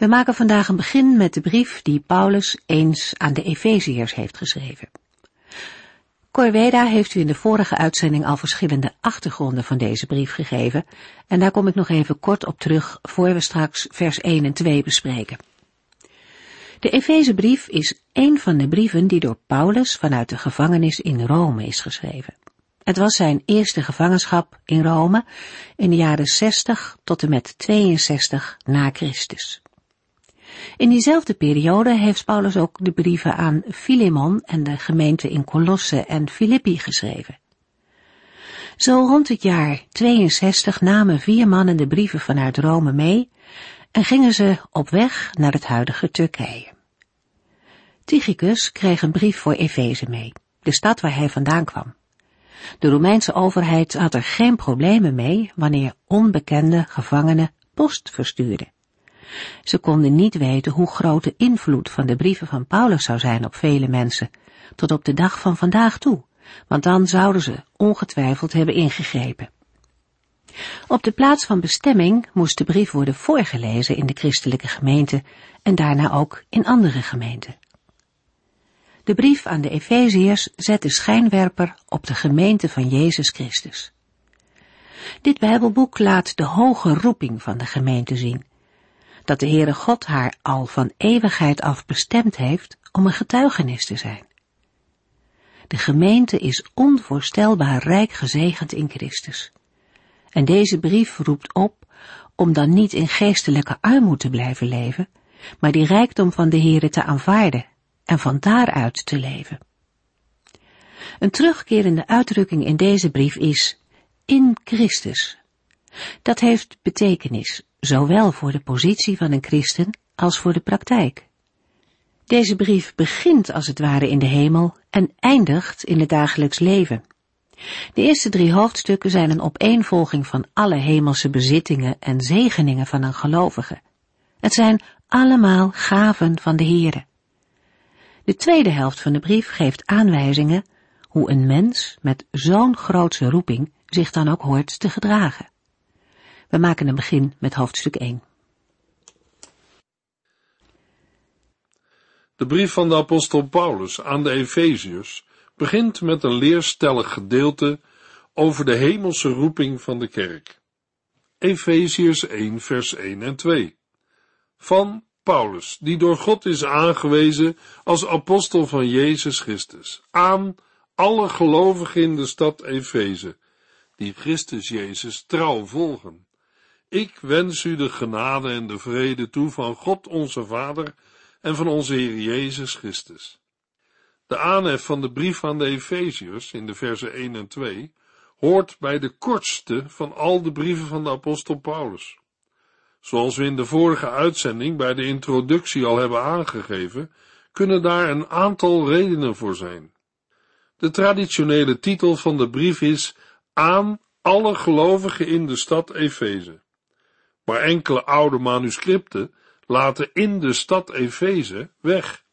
We maken vandaag een begin met de brief die Paulus eens aan de Efeziërs heeft geschreven. Corveda heeft u in de vorige uitzending al verschillende achtergronden van deze brief gegeven en daar kom ik nog even kort op terug voor we straks vers 1 en 2 bespreken. De Efezebrief is een van de brieven die door Paulus vanuit de gevangenis in Rome is geschreven. Het was zijn eerste gevangenschap in Rome in de jaren 60 tot en met 62 na Christus. In diezelfde periode heeft Paulus ook de brieven aan Filemon en de gemeente in Colosse en Filippi geschreven. Zo rond het jaar 62 namen vier mannen de brieven vanuit Rome mee en gingen ze op weg naar het huidige Turkije. Tychicus kreeg een brief voor Efeze mee, de stad waar hij vandaan kwam. De Romeinse overheid had er geen problemen mee wanneer onbekende gevangenen post verstuurden. Ze konden niet weten hoe groot de invloed van de brieven van Paulus zou zijn op vele mensen, tot op de dag van vandaag toe, want dan zouden ze ongetwijfeld hebben ingegrepen. Op de plaats van bestemming moest de brief worden voorgelezen in de christelijke gemeente en daarna ook in andere gemeenten. De brief aan de Efeziërs zet de schijnwerper op de gemeente van Jezus Christus. Dit Bijbelboek laat de hoge roeping van de gemeente zien, dat de Heere God haar al van eeuwigheid af bestemd heeft om een getuigenis te zijn. De gemeente is onvoorstelbaar rijk gezegend in Christus. En deze brief roept op om dan niet in geestelijke armoede te blijven leven, maar die rijkdom van de Heere te aanvaarden en van daaruit te leven. Een terugkerende uitdrukking in deze brief is in Christus. Dat heeft betekenis, zowel voor de positie van een christen als voor de praktijk. Deze brief begint als het ware in de hemel en eindigt in het dagelijks leven. De eerste drie hoofdstukken zijn een opeenvolging van alle hemelse bezittingen en zegeningen van een gelovige. Het zijn allemaal gaven van de Heere. De tweede helft van de brief geeft aanwijzingen hoe een mens met zo'n grootse roeping zich dan ook hoort te gedragen. We maken een begin met hoofdstuk 1. De brief van de apostel Paulus aan de Efeziërs begint met een leerstellig gedeelte over de hemelse roeping van de kerk. Efeziërs 1 vers 1 en 2. Van Paulus, die door God is aangewezen als apostel van Jezus Christus, aan alle gelovigen in de stad Efeze, die Christus Jezus trouw volgen. Ik wens u de genade en de vrede toe van God onze Vader en van onze Heer Jezus Christus. De aanhef van de brief aan de Efeziërs in de versen 1 en 2 hoort bij de kortste van al de brieven van de apostel Paulus. Zoals we in de vorige uitzending bij de introductie al hebben aangegeven, kunnen daar een aantal redenen voor zijn. De traditionele titel van de brief is Aan alle gelovigen in de stad Efeze. Maar enkele oude manuscripten laten in de stad Efeze weg.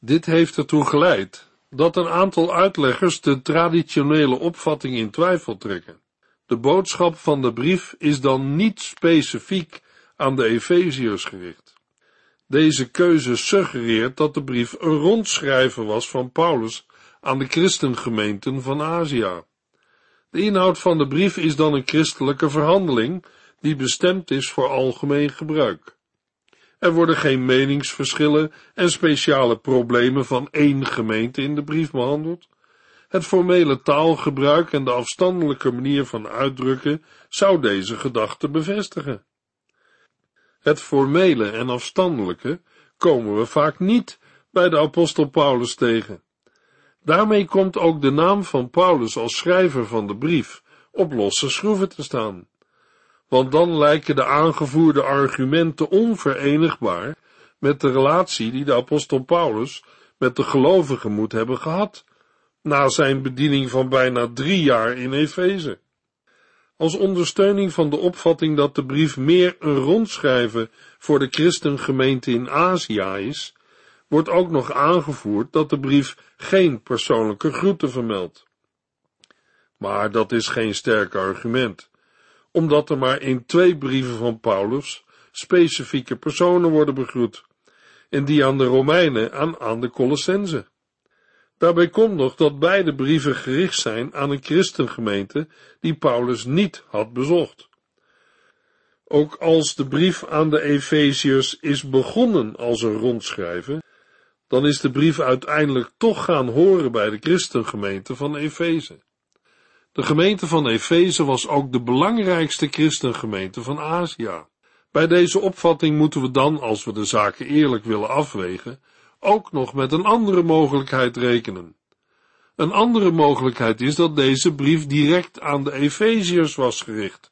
Dit heeft ertoe geleid dat een aantal uitleggers de traditionele opvatting in twijfel trekken. De boodschap van de brief is dan niet specifiek aan de Efeziërs gericht. Deze keuze suggereert dat de brief een rondschrijven was van Paulus aan de christengemeenten van Azië. De inhoud van de brief is dan een christelijke verhandeling die bestemd is voor algemeen gebruik. Er worden geen meningsverschillen en speciale problemen van één gemeente in de brief behandeld, het formele taalgebruik en de afstandelijke manier van uitdrukken zou deze gedachte bevestigen. Het formele en afstandelijke komen we vaak niet bij de apostel Paulus tegen. Daarmee komt ook de naam van Paulus als schrijver van de brief op losse schroeven te staan. Want dan lijken de aangevoerde argumenten onverenigbaar met de relatie die de apostel Paulus met de gelovigen moet hebben gehad, na zijn bediening van bijna drie jaar in Efeze. Als ondersteuning van de opvatting dat de brief meer een rondschrijven voor de christengemeente in Azië is, wordt ook nog aangevoerd dat de brief geen persoonlijke groeten vermeldt. Maar dat is geen sterk argument, omdat er maar in twee brieven van Paulus specifieke personen worden begroet, en die aan de Romeinen en aan de Colossense. Daarbij komt nog dat beide brieven gericht zijn aan een christengemeente die Paulus niet had bezocht. Ook als de brief aan de Efeziërs is begonnen als een rondschrijven, dan is de brief uiteindelijk toch gaan horen bij de christengemeente van Efeze. De gemeente van Efeze was ook de belangrijkste christengemeente van Azië. Bij deze opvatting moeten we dan, als we de zaken eerlijk willen afwegen, ook nog met een andere mogelijkheid rekenen. Een andere mogelijkheid is dat deze brief direct aan de Efeziërs was gericht,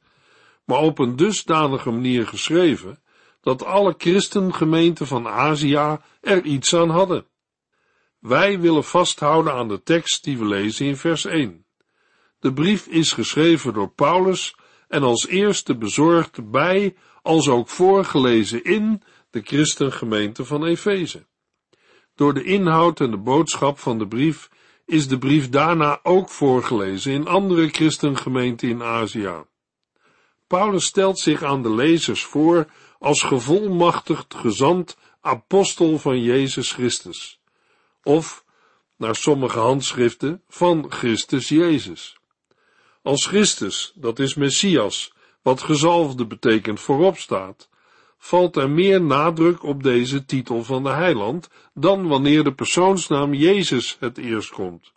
maar op een dusdanige manier geschreven dat alle christengemeenten van Azië er iets aan hadden. Wij willen vasthouden aan de tekst die we lezen in vers 1. De brief is geschreven door Paulus en als eerste bezorgd bij, als ook voorgelezen in de christengemeente van Efeze. Door de inhoud en de boodschap van de brief is de brief daarna ook voorgelezen in andere christengemeenten in Azië. Paulus stelt zich aan de lezers voor als gevolmachtigd gezant apostel van Jezus Christus, of, naar sommige handschriften, van Christus Jezus. Als Christus, dat is Messias, wat gezalfde betekent voorop staat, valt er meer nadruk op deze titel van de heiland dan wanneer de persoonsnaam Jezus het eerst komt.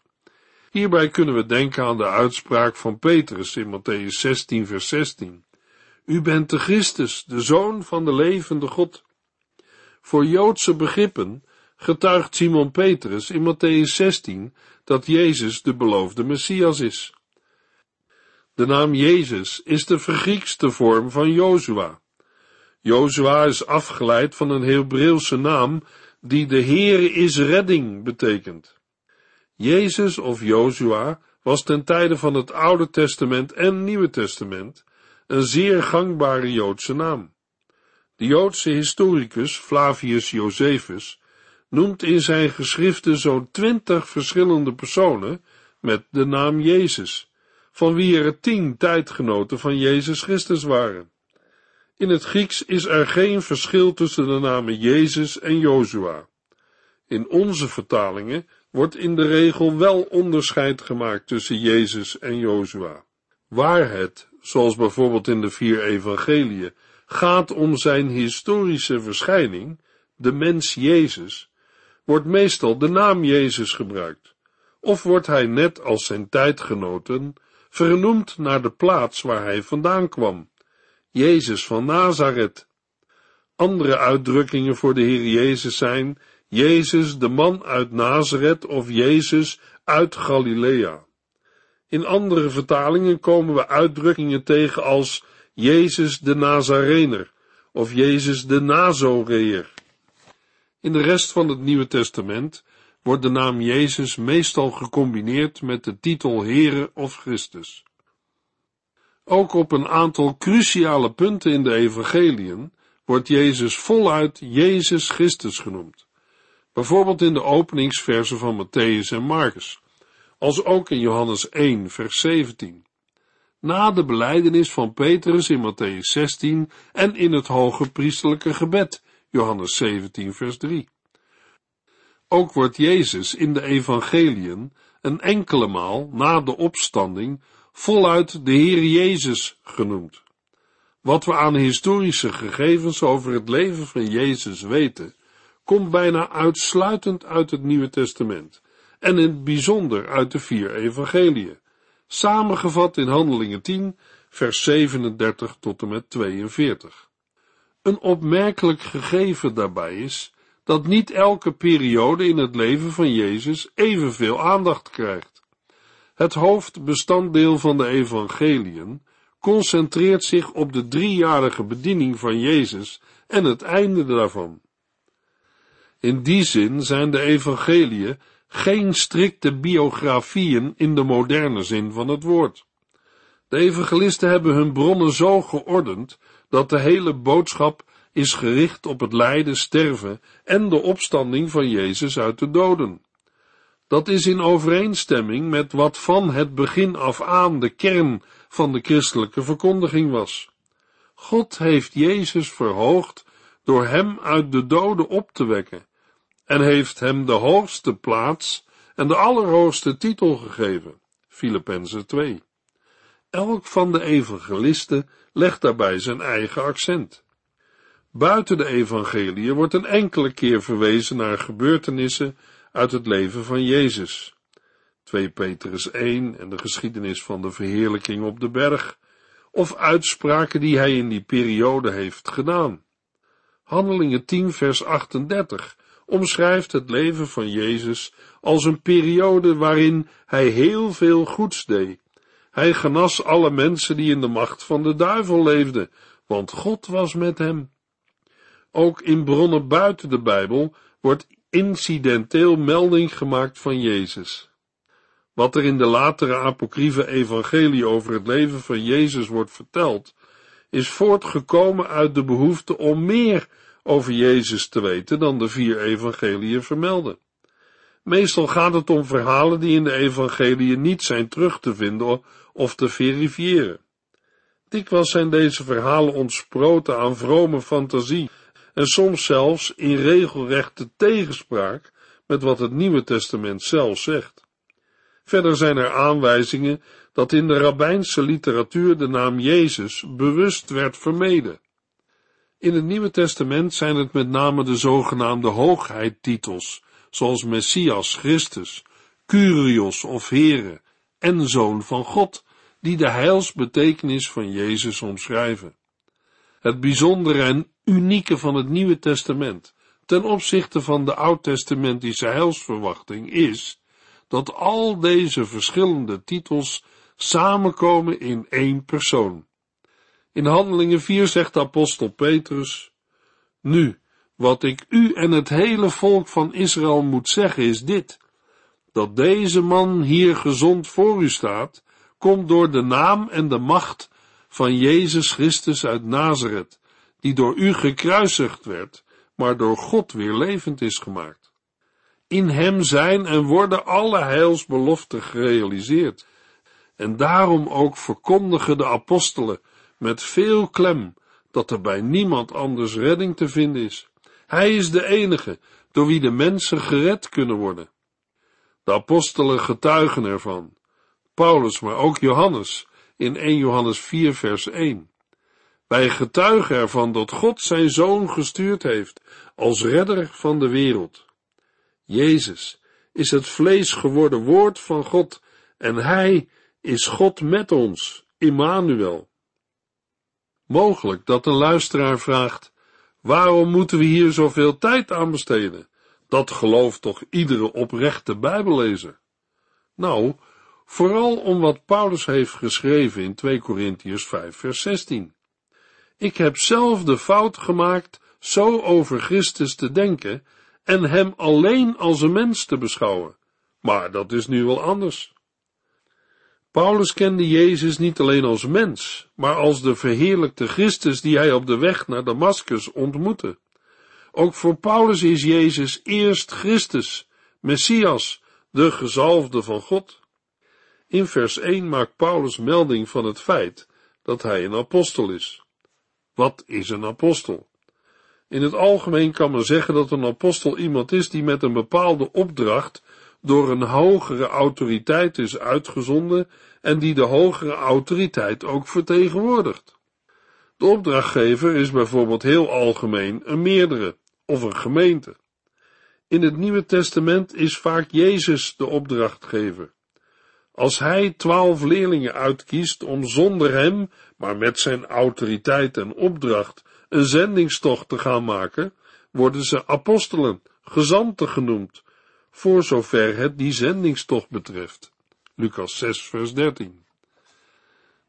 Hierbij kunnen we denken aan de uitspraak van Petrus in Matthäus 16 vers 16. U bent de Christus, de Zoon van de levende God. Voor Joodse begrippen getuigt Simon Petrus in Matthäus 16 dat Jezus de beloofde Messias is. De naam Jezus is de vergriekste vorm van Jozua. Jozua is afgeleid van een Hebreeuwse naam die de Heere is redding betekent. Jezus of Jozua was ten tijde van het Oude Testament en Nieuwe Testament een zeer gangbare Joodse naam. De Joodse historicus Flavius Josephus noemt in zijn geschriften zo'n twintig verschillende personen met de naam Jezus, van wie er tien tijdgenoten van Jezus Christus waren. In het Grieks is er geen verschil tussen de namen Jezus en Jozua. In onze vertalingen wordt in de regel wel onderscheid gemaakt tussen Jezus en Jozua. Waar het, zoals bijvoorbeeld in de vier evangeliën, gaat om zijn historische verschijning, de mens Jezus, wordt meestal de naam Jezus gebruikt, of wordt hij net als zijn tijdgenoten vernoemd naar de plaats waar hij vandaan kwam, Jezus van Nazareth. Andere uitdrukkingen voor de Heer Jezus zijn Jezus de man uit Nazareth of Jezus uit Galilea. In andere vertalingen komen we uitdrukkingen tegen als Jezus de Nazarener of Jezus de Nazoreer. In de rest van het Nieuwe Testament wordt de naam Jezus meestal gecombineerd met de titel Heere of Christus. Ook op een aantal cruciale punten in de evangeliën wordt Jezus voluit Jezus Christus genoemd. Bijvoorbeeld in de openingsversen van Matthäus en Marcus, als ook in Johannes 1, vers 17. Na de beleidenis van Petrus in Matthäus 16 en in het hoge priesterlijke gebed, Johannes 17, vers 3. Ook wordt Jezus in de evangeliën een enkele maal na de opstanding voluit de Heer Jezus genoemd. Wat we aan historische gegevens over het leven van Jezus weten, komt bijna uitsluitend uit het Nieuwe Testament en in het bijzonder uit de vier evangeliën, samengevat in Handelingen 10, vers 37 tot en met 42. Een opmerkelijk gegeven daarbij is dat niet elke periode in het leven van Jezus evenveel aandacht krijgt. Het hoofdbestanddeel van de evangeliën concentreert zich op de driejarige bediening van Jezus en het einde daarvan. In die zin zijn de evangeliën geen strikte biografieën in de moderne zin van het woord. De evangelisten hebben hun bronnen zo geordend dat de hele boodschap is gericht op het lijden, sterven en de opstanding van Jezus uit de doden. Dat is in overeenstemming met wat van het begin af aan de kern van de christelijke verkondiging was. God heeft Jezus verhoogd door hem uit de doden op te wekken en heeft hem de hoogste plaats en de allerhoogste titel gegeven. Filippenzen 2. Elk van de evangelisten legt daarbij zijn eigen accent. Buiten de evangeliën wordt een enkele keer verwezen naar gebeurtenissen uit het leven van Jezus. 2 Petrus 1 en de geschiedenis van de verheerlijking op de berg, of uitspraken die hij in die periode heeft gedaan. Handelingen 10 vers 38 omschrijft het leven van Jezus als een periode waarin hij heel veel goeds deed. Hij genas alle mensen die in de macht van de duivel leefden, want God was met hem. Ook in bronnen buiten de Bijbel wordt incidenteel melding gemaakt van Jezus. Wat er in de latere apocryfe evangelie over het leven van Jezus wordt verteld, is voortgekomen uit de behoefte om meer over Jezus te weten dan de vier evangeliën vermelden. Meestal gaat het om verhalen die in de evangeliën niet zijn terug te vinden of te verifiëren. Dikwijls zijn deze verhalen ontsproten aan vrome fantasie en soms zelfs in regelrechte tegenspraak met wat het Nieuwe Testament zelf zegt. Verder zijn er aanwijzingen dat in de rabbijnse literatuur de naam Jezus bewust werd vermeden. In het Nieuwe Testament zijn het met name de zogenaamde hoogheidtitels, zoals Messias, Christus, Curios of Here en Zoon van God, die de heilsbetekenis van Jezus omschrijven. Het bijzondere en unieke van het Nieuwe Testament ten opzichte van de oud-testamentische heilsverwachting is dat al deze verschillende titels samenkomen in één persoon. In Handelingen 4 zegt apostel Petrus, Nu, wat ik u en het hele volk van Israël moet zeggen is dit, dat deze man hier gezond voor u staat, komt door de naam en de macht van Jezus Christus uit Nazareth, die door u gekruisigd werd, maar door God weer levend is gemaakt. In hem zijn en worden alle heilsbeloften gerealiseerd. En daarom ook verkondigen de apostelen met veel klem dat er bij niemand anders redding te vinden is. Hij is de enige door wie de mensen gered kunnen worden. De apostelen getuigen ervan. Paulus, maar ook Johannes in 1 Johannes 4 vers 1. Wij getuigen ervan dat God zijn zoon gestuurd heeft als redder van de wereld. Jezus is het vlees geworden woord van God en hij is God met ons, Immanuel. Mogelijk dat een luisteraar vraagt, waarom moeten we hier zoveel tijd aan besteden? Dat gelooft toch iedere oprechte bijbellezer? Nou, vooral om wat Paulus heeft geschreven in 2 Korintiërs 5 vers 16. Ik heb zelf de fout gemaakt zo over Christus te denken en hem alleen als een mens te beschouwen. Maar dat is nu wel anders. Paulus kende Jezus niet alleen als mens, maar als de verheerlijkte Christus die hij op de weg naar Damascus ontmoette. Ook voor Paulus is Jezus eerst Christus, Messias, de gezalfde van God. In vers 1 maakt Paulus melding van het feit dat hij een apostel is. Wat is een apostel? In het algemeen kan men zeggen dat een apostel iemand is die met een bepaalde opdracht door een hogere autoriteit is uitgezonden en die de hogere autoriteit ook vertegenwoordigt. De opdrachtgever is bijvoorbeeld heel algemeen een meerdere of een gemeente. In het Nieuwe Testament is vaak Jezus de opdrachtgever. Als hij twaalf leerlingen uitkiest om zonder hem, maar met zijn autoriteit en opdracht, een zendingstocht te gaan maken, worden ze apostelen, gezanten genoemd, voor zover het die zendingstocht betreft. Lucas 6, vers 13.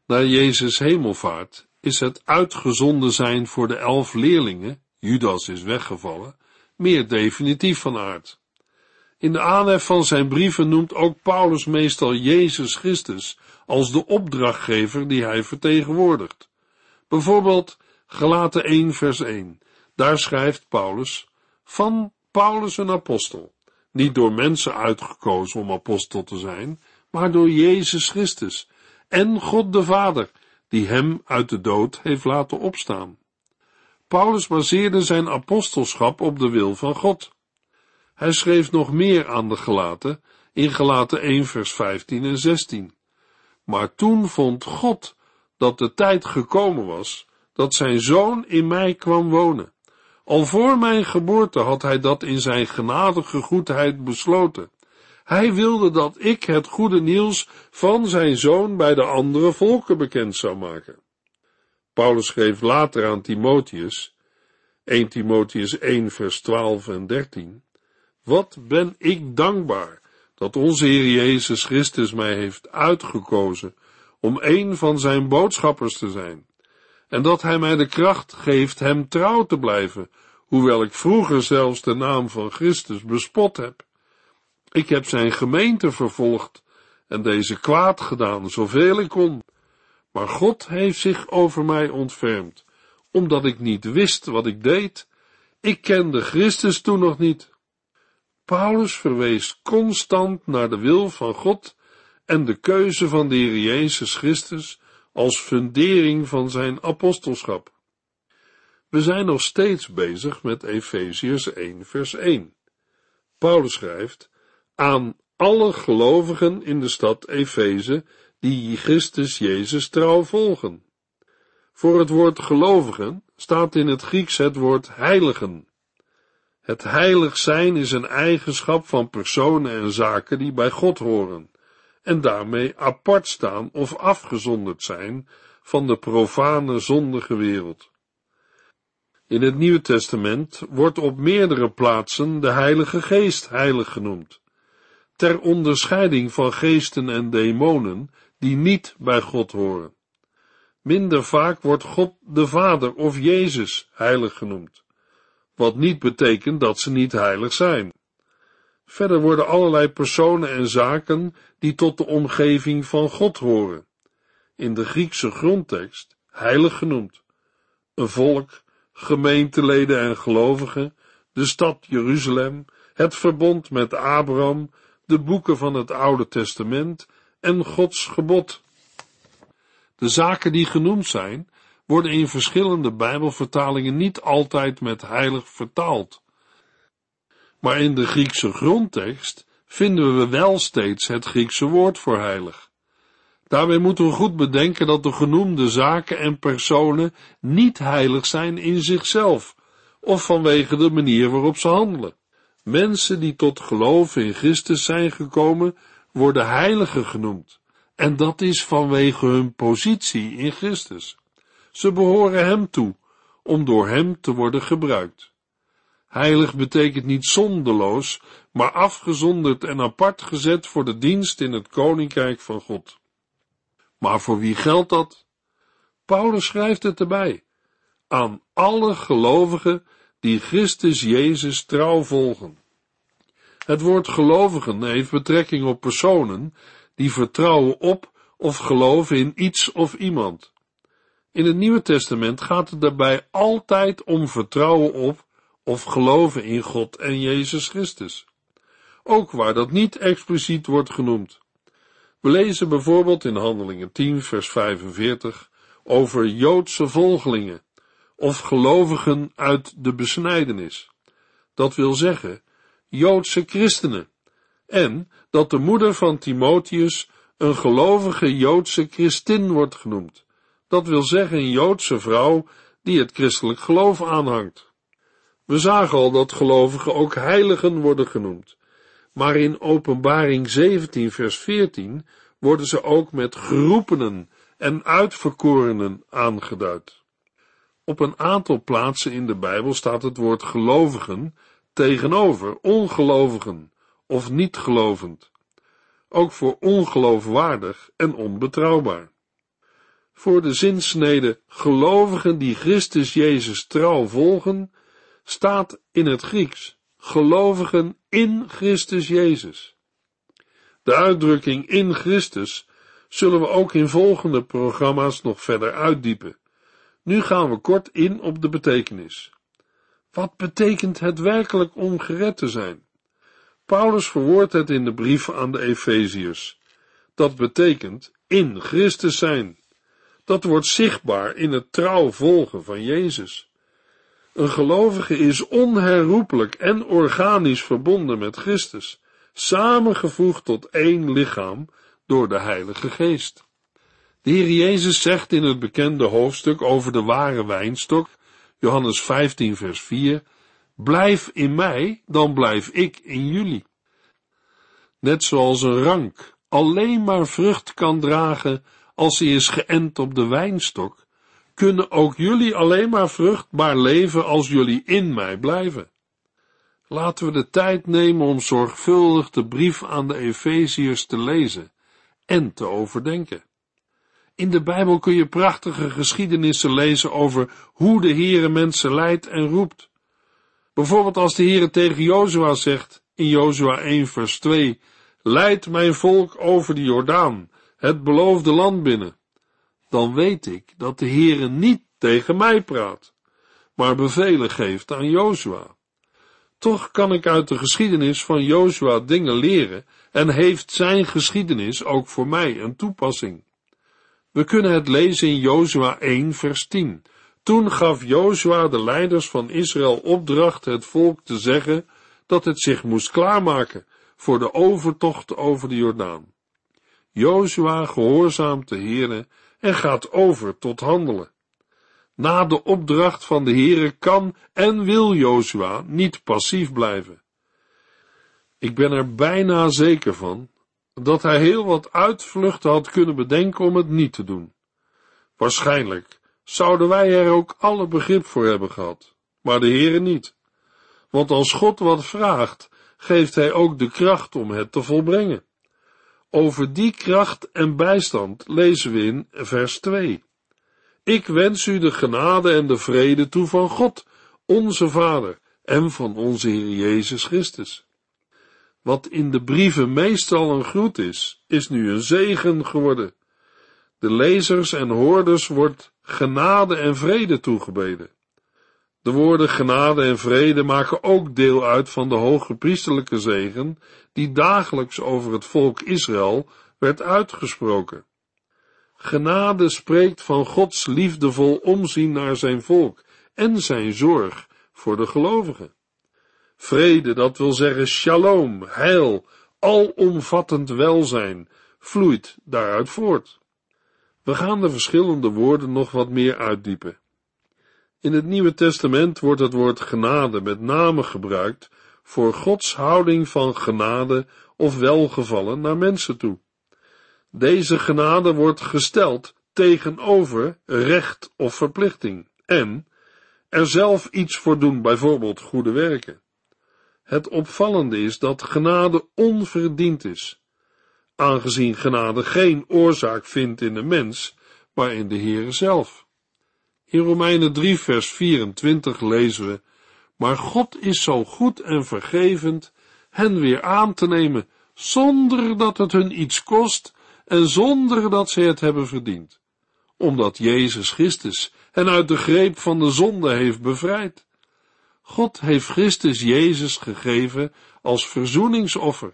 Na Jezus hemelvaart is het uitgezonden zijn voor de elf leerlingen, Judas is weggevallen, meer definitief van aard. In de aanhef van zijn brieven noemt ook Paulus meestal Jezus Christus als de opdrachtgever die hij vertegenwoordigt. Bijvoorbeeld Galaten 1 vers 1. Daar schrijft Paulus van Paulus een apostel, niet door mensen uitgekozen om apostel te zijn, maar door Jezus Christus en God de Vader, die hem uit de dood heeft laten opstaan. Paulus baseerde zijn apostelschap op de wil van God. Hij schreef nog meer aan de gelaten in Gelaten 1 vers 15 en 16. Maar toen vond God dat de tijd gekomen was dat zijn zoon in mij kwam wonen. Al voor mijn geboorte had hij dat in zijn genadige goedheid besloten. Hij wilde dat ik het goede nieuws van zijn zoon bij de andere volken bekend zou maken. Paulus schreef later aan Timotheus, 1 Timotheus 1 vers 12 en 13, Wat ben ik dankbaar dat onze Heer Jezus Christus mij heeft uitgekozen om een van zijn boodschappers te zijn, en dat hij mij de kracht geeft hem trouw te blijven, hoewel ik vroeger zelfs de naam van Christus bespot heb. Ik heb zijn gemeente vervolgd en deze kwaad gedaan, zoveel ik kon. Maar God heeft zich over mij ontfermd, omdat ik niet wist wat ik deed. Ik kende Christus toen nog niet. Paulus verwees constant naar de wil van God en de keuze van de Heer Jezus Christus als fundering van zijn apostelschap. We zijn nog steeds bezig met Efeziërs 1 vers 1. Paulus schrijft, aan alle gelovigen in de stad Efeze die Christus Jezus trouw volgen. Voor het woord gelovigen staat in het Grieks het woord heiligen. Het heilig zijn is een eigenschap van personen en zaken die bij God horen en daarmee apart staan of afgezonderd zijn van de profane zondige wereld. In het Nieuwe Testament wordt op meerdere plaatsen de Heilige Geest heilig genoemd, ter onderscheiding van geesten en demonen die niet bij God horen. Minder vaak wordt God de Vader of Jezus heilig genoemd, wat niet betekent dat ze niet heilig zijn. Verder worden allerlei personen en zaken die tot de omgeving van God horen, in de Griekse grondtekst heilig genoemd. Een volk, gemeenteleden en gelovigen, de stad Jeruzalem, het verbond met Abraham, de boeken van het Oude Testament en Gods gebod. De zaken die genoemd zijn, worden in verschillende Bijbelvertalingen niet altijd met heilig vertaald. Maar in de Griekse grondtekst vinden we wel steeds het Griekse woord voor heilig. Daarbij moeten we goed bedenken dat de genoemde zaken en personen niet heilig zijn in zichzelf, of vanwege de manier waarop ze handelen. Mensen die tot geloof in Christus zijn gekomen, worden heiligen genoemd, en dat is vanwege hun positie in Christus. Ze behoren Hem toe, om door Hem te worden gebruikt. Heilig betekent niet zondeloos, maar afgezonderd en apart gezet voor de dienst in het koninkrijk van God. Maar voor wie geldt dat? Paulus schrijft het erbij. Aan alle gelovigen die Christus Jezus trouw volgen. Het woord gelovigen heeft betrekking op personen die vertrouwen op of geloven in iets of iemand. In het Nieuwe Testament gaat het daarbij altijd om vertrouwen op of geloven in God en Jezus Christus. Ook waar dat niet expliciet wordt genoemd. We lezen bijvoorbeeld in Handelingen 10, vers 45 over Joodse volgelingen of gelovigen uit de besnijdenis. Dat wil zeggen, Joodse christenen. En dat de moeder van Timotheus een gelovige Joodse christin wordt genoemd. Dat wil zeggen een Joodse vrouw die het christelijk geloof aanhangt. We zagen al dat gelovigen ook heiligen worden genoemd, maar in Openbaring 17 vers 14 worden ze ook met geroepenen en uitverkorenen aangeduid. Op een aantal plaatsen in de Bijbel staat het woord gelovigen tegenover ongelovigen of niet gelovend, ook voor ongeloofwaardig en onbetrouwbaar. Voor de zinsnede gelovigen die Christus Jezus trouw volgen, staat in het Grieks gelovigen in Christus Jezus. De uitdrukking in Christus zullen we ook in volgende programma's nog verder uitdiepen. Nu gaan we kort in op de betekenis. Wat betekent het werkelijk om gered te zijn? Paulus verwoordt het in de brief aan de Efeziërs. Dat betekent in Christus zijn. Dat wordt zichtbaar in het trouw volgen van Jezus. Een gelovige is onherroepelijk en organisch verbonden met Christus, samengevoegd tot één lichaam door de Heilige Geest. De Heer Jezus zegt in het bekende hoofdstuk over de ware wijnstok, Johannes 15 vers 4, Blijf in mij, dan blijf ik in jullie. Net zoals een rank alleen maar vrucht kan dragen als hij is geënt op de wijnstok, kunnen ook jullie alleen maar vruchtbaar leven als jullie in mij blijven. Laten we de tijd nemen om zorgvuldig de brief aan de Efeziërs te lezen en te overdenken. In de Bijbel kun je prachtige geschiedenissen lezen over hoe de Heere mensen leidt en roept. Bijvoorbeeld als de Heere tegen Jozua zegt in Jozua 1 vers 2, Leid mijn volk over de Jordaan, het beloofde land binnen. Dan weet ik dat de Heere niet tegen mij praat, maar bevelen geeft aan Jozua. Toch kan ik uit de geschiedenis van Jozua dingen leren en heeft zijn geschiedenis ook voor mij een toepassing. We kunnen het lezen in Jozua 1 vers 10. Toen gaf Jozua de leiders van Israël opdracht het volk te zeggen dat het zich moest klaarmaken voor de overtocht over de Jordaan. Jozua gehoorzaamt de Heere en gaat over tot handelen. Na de opdracht van de Heere kan en wil Jozua niet passief blijven. Ik ben er bijna zeker van dat hij heel wat uitvluchten had kunnen bedenken om het niet te doen. Waarschijnlijk zouden wij er ook alle begrip voor hebben gehad, maar de Heere niet. Want als God wat vraagt, geeft hij ook de kracht om het te volbrengen. Over die kracht en bijstand lezen we in vers 2. Ik wens u de genade en de vrede toe van God, onze Vader, en van onze Heer Jezus Christus. Wat in de brieven meestal een groet is, is nu een zegen geworden. De lezers en hoorders wordt genade en vrede toegebeden. De woorden genade en vrede maken ook deel uit van de hoge priesterlijke zegen die dagelijks over het volk Israël werd uitgesproken. Genade spreekt van Gods liefdevol omzien naar zijn volk en zijn zorg voor de gelovigen. Vrede, dat wil zeggen shalom, heil, alomvattend welzijn, vloeit daaruit voort. We gaan de verschillende woorden nog wat meer uitdiepen. In het Nieuwe Testament wordt het woord genade met name gebruikt voor Gods houding van genade of welgevallen naar mensen toe. Deze genade wordt gesteld tegenover recht of verplichting en er zelf iets voor doen, bijvoorbeeld goede werken. Het opvallende is dat genade onverdiend is, aangezien genade geen oorzaak vindt in de mens, maar in de Heere zelf. In Romeinen 3 vers 24 lezen we, maar God is zo goed en vergevend hen weer aan te nemen, zonder dat het hun iets kost en zonder dat ze het hebben verdiend, omdat Jezus Christus hen uit de greep van de zonde heeft bevrijd. God heeft Christus Jezus gegeven als verzoeningsoffer.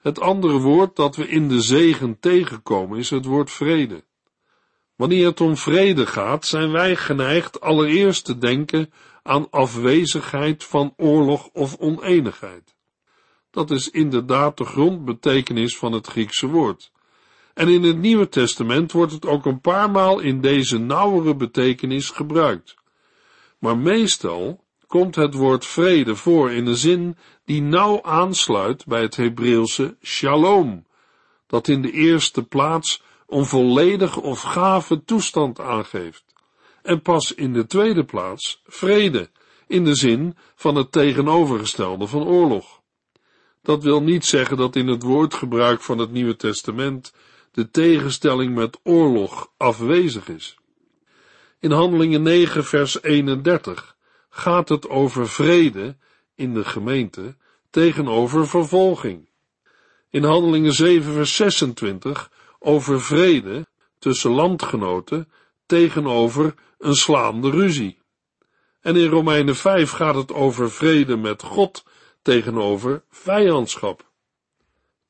Het andere woord dat we in de zegen tegenkomen is het woord vrede. Wanneer het om vrede gaat, zijn wij geneigd allereerst te denken aan afwezigheid van oorlog of oneenigheid. Dat is inderdaad de grondbetekenis van het Griekse woord. En in het Nieuwe Testament wordt het ook een paar maal in deze nauwere betekenis gebruikt. Maar meestal komt het woord vrede voor in een zin die nauw aansluit bij het Hebreeuwse shalom, dat in de eerste plaats een volledige of gave toestand aangeeft. En pas in de tweede plaats vrede, in de zin van het tegenovergestelde van oorlog. Dat wil niet zeggen dat in het woordgebruik van het Nieuwe Testament de tegenstelling met oorlog afwezig is. In Handelingen 9 vers 31 gaat het over vrede in de gemeente tegenover vervolging. In Handelingen 7 vers 26 over vrede tussen landgenoten tegenover een slaande ruzie. En in Romeinen 5 gaat het over vrede met God tegenover vijandschap.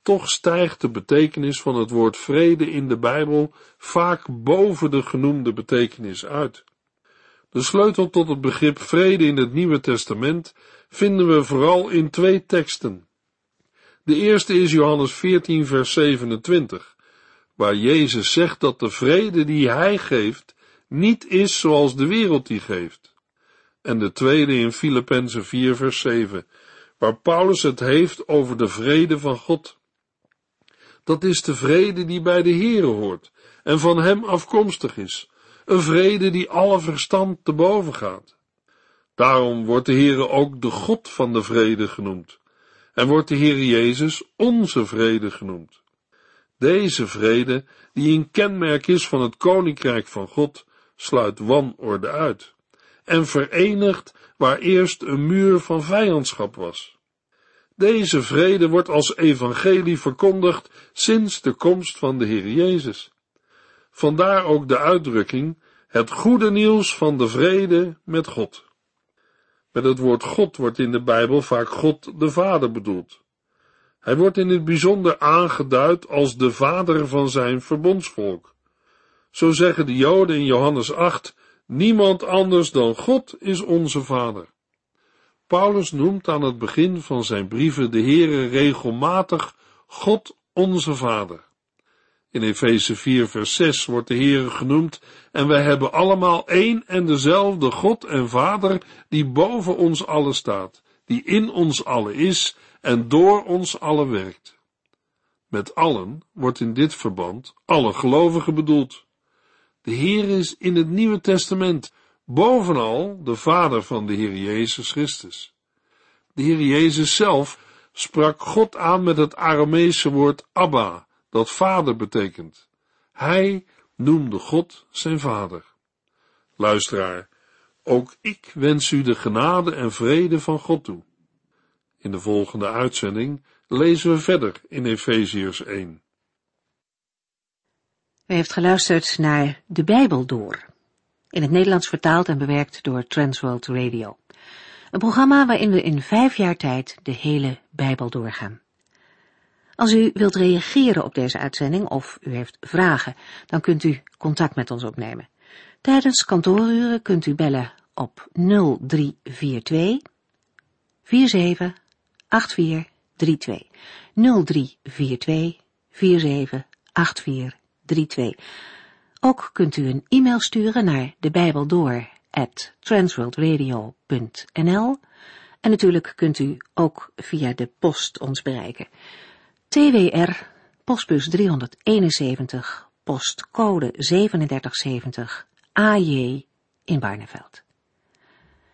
Toch stijgt de betekenis van het woord vrede in de Bijbel vaak boven de genoemde betekenis uit. De sleutel tot het begrip vrede in het Nieuwe Testament vinden we vooral in twee teksten. De eerste is Johannes 14, vers 27, waar Jezus zegt dat de vrede die Hij geeft niet is zoals de wereld die geeft. En de tweede in Filippenzen 4, vers 7, waar Paulus het heeft over de vrede van God. Dat is de vrede die bij de Heere hoort en van Hem afkomstig is, een vrede die alle verstand te boven gaat. Daarom wordt de Heere ook de God van de vrede genoemd en wordt de Heer Jezus onze vrede genoemd. Deze vrede, die een kenmerk is van het koninkrijk van God, sluit wanorde uit en verenigt waar eerst een muur van vijandschap was. Deze vrede wordt als evangelie verkondigd sinds de komst van de Heer Jezus. Vandaar ook de uitdrukking het goede nieuws van de vrede met God. Met het woord God wordt in de Bijbel vaak God de Vader bedoeld. Hij wordt in het bijzonder aangeduid als de Vader van zijn verbondsvolk. Zo zeggen de Joden in Johannes 8, niemand anders dan God is onze Vader. Paulus noemt aan het begin van zijn brieven de Heere regelmatig God onze Vader. In Efeze 4 vers 6 wordt de Heere genoemd en wij hebben allemaal één en dezelfde God en Vader die boven ons allen staat, die in ons allen is en door ons allen werkt. Met allen wordt in dit verband alle gelovigen bedoeld. De Heer is in het Nieuwe Testament bovenal de Vader van de Heer Jezus Christus. De Heer Jezus zelf sprak God aan met het Aramese woord Abba, dat vader betekent. Hij noemde God zijn vader. Luisteraar, ook ik wens u de genade en vrede van God toe. In de volgende uitzending lezen we verder in Efeziërs 1. U heeft geluisterd naar De Bijbel Door, in het Nederlands vertaald en bewerkt door Transworld Radio. Een programma waarin we in vijf jaar tijd de hele Bijbel doorgaan. Als u wilt reageren op deze uitzending of u heeft vragen, dan kunt u contact met ons opnemen. Tijdens kantooruren kunt u bellen op 0342 47 8432. 0342 47 8432. Ook kunt u een e-mail sturen naar de en natuurlijk kunt u ook via de post ons bereiken. TWR, postbus 371, postcode 3770, AJ in Barneveld.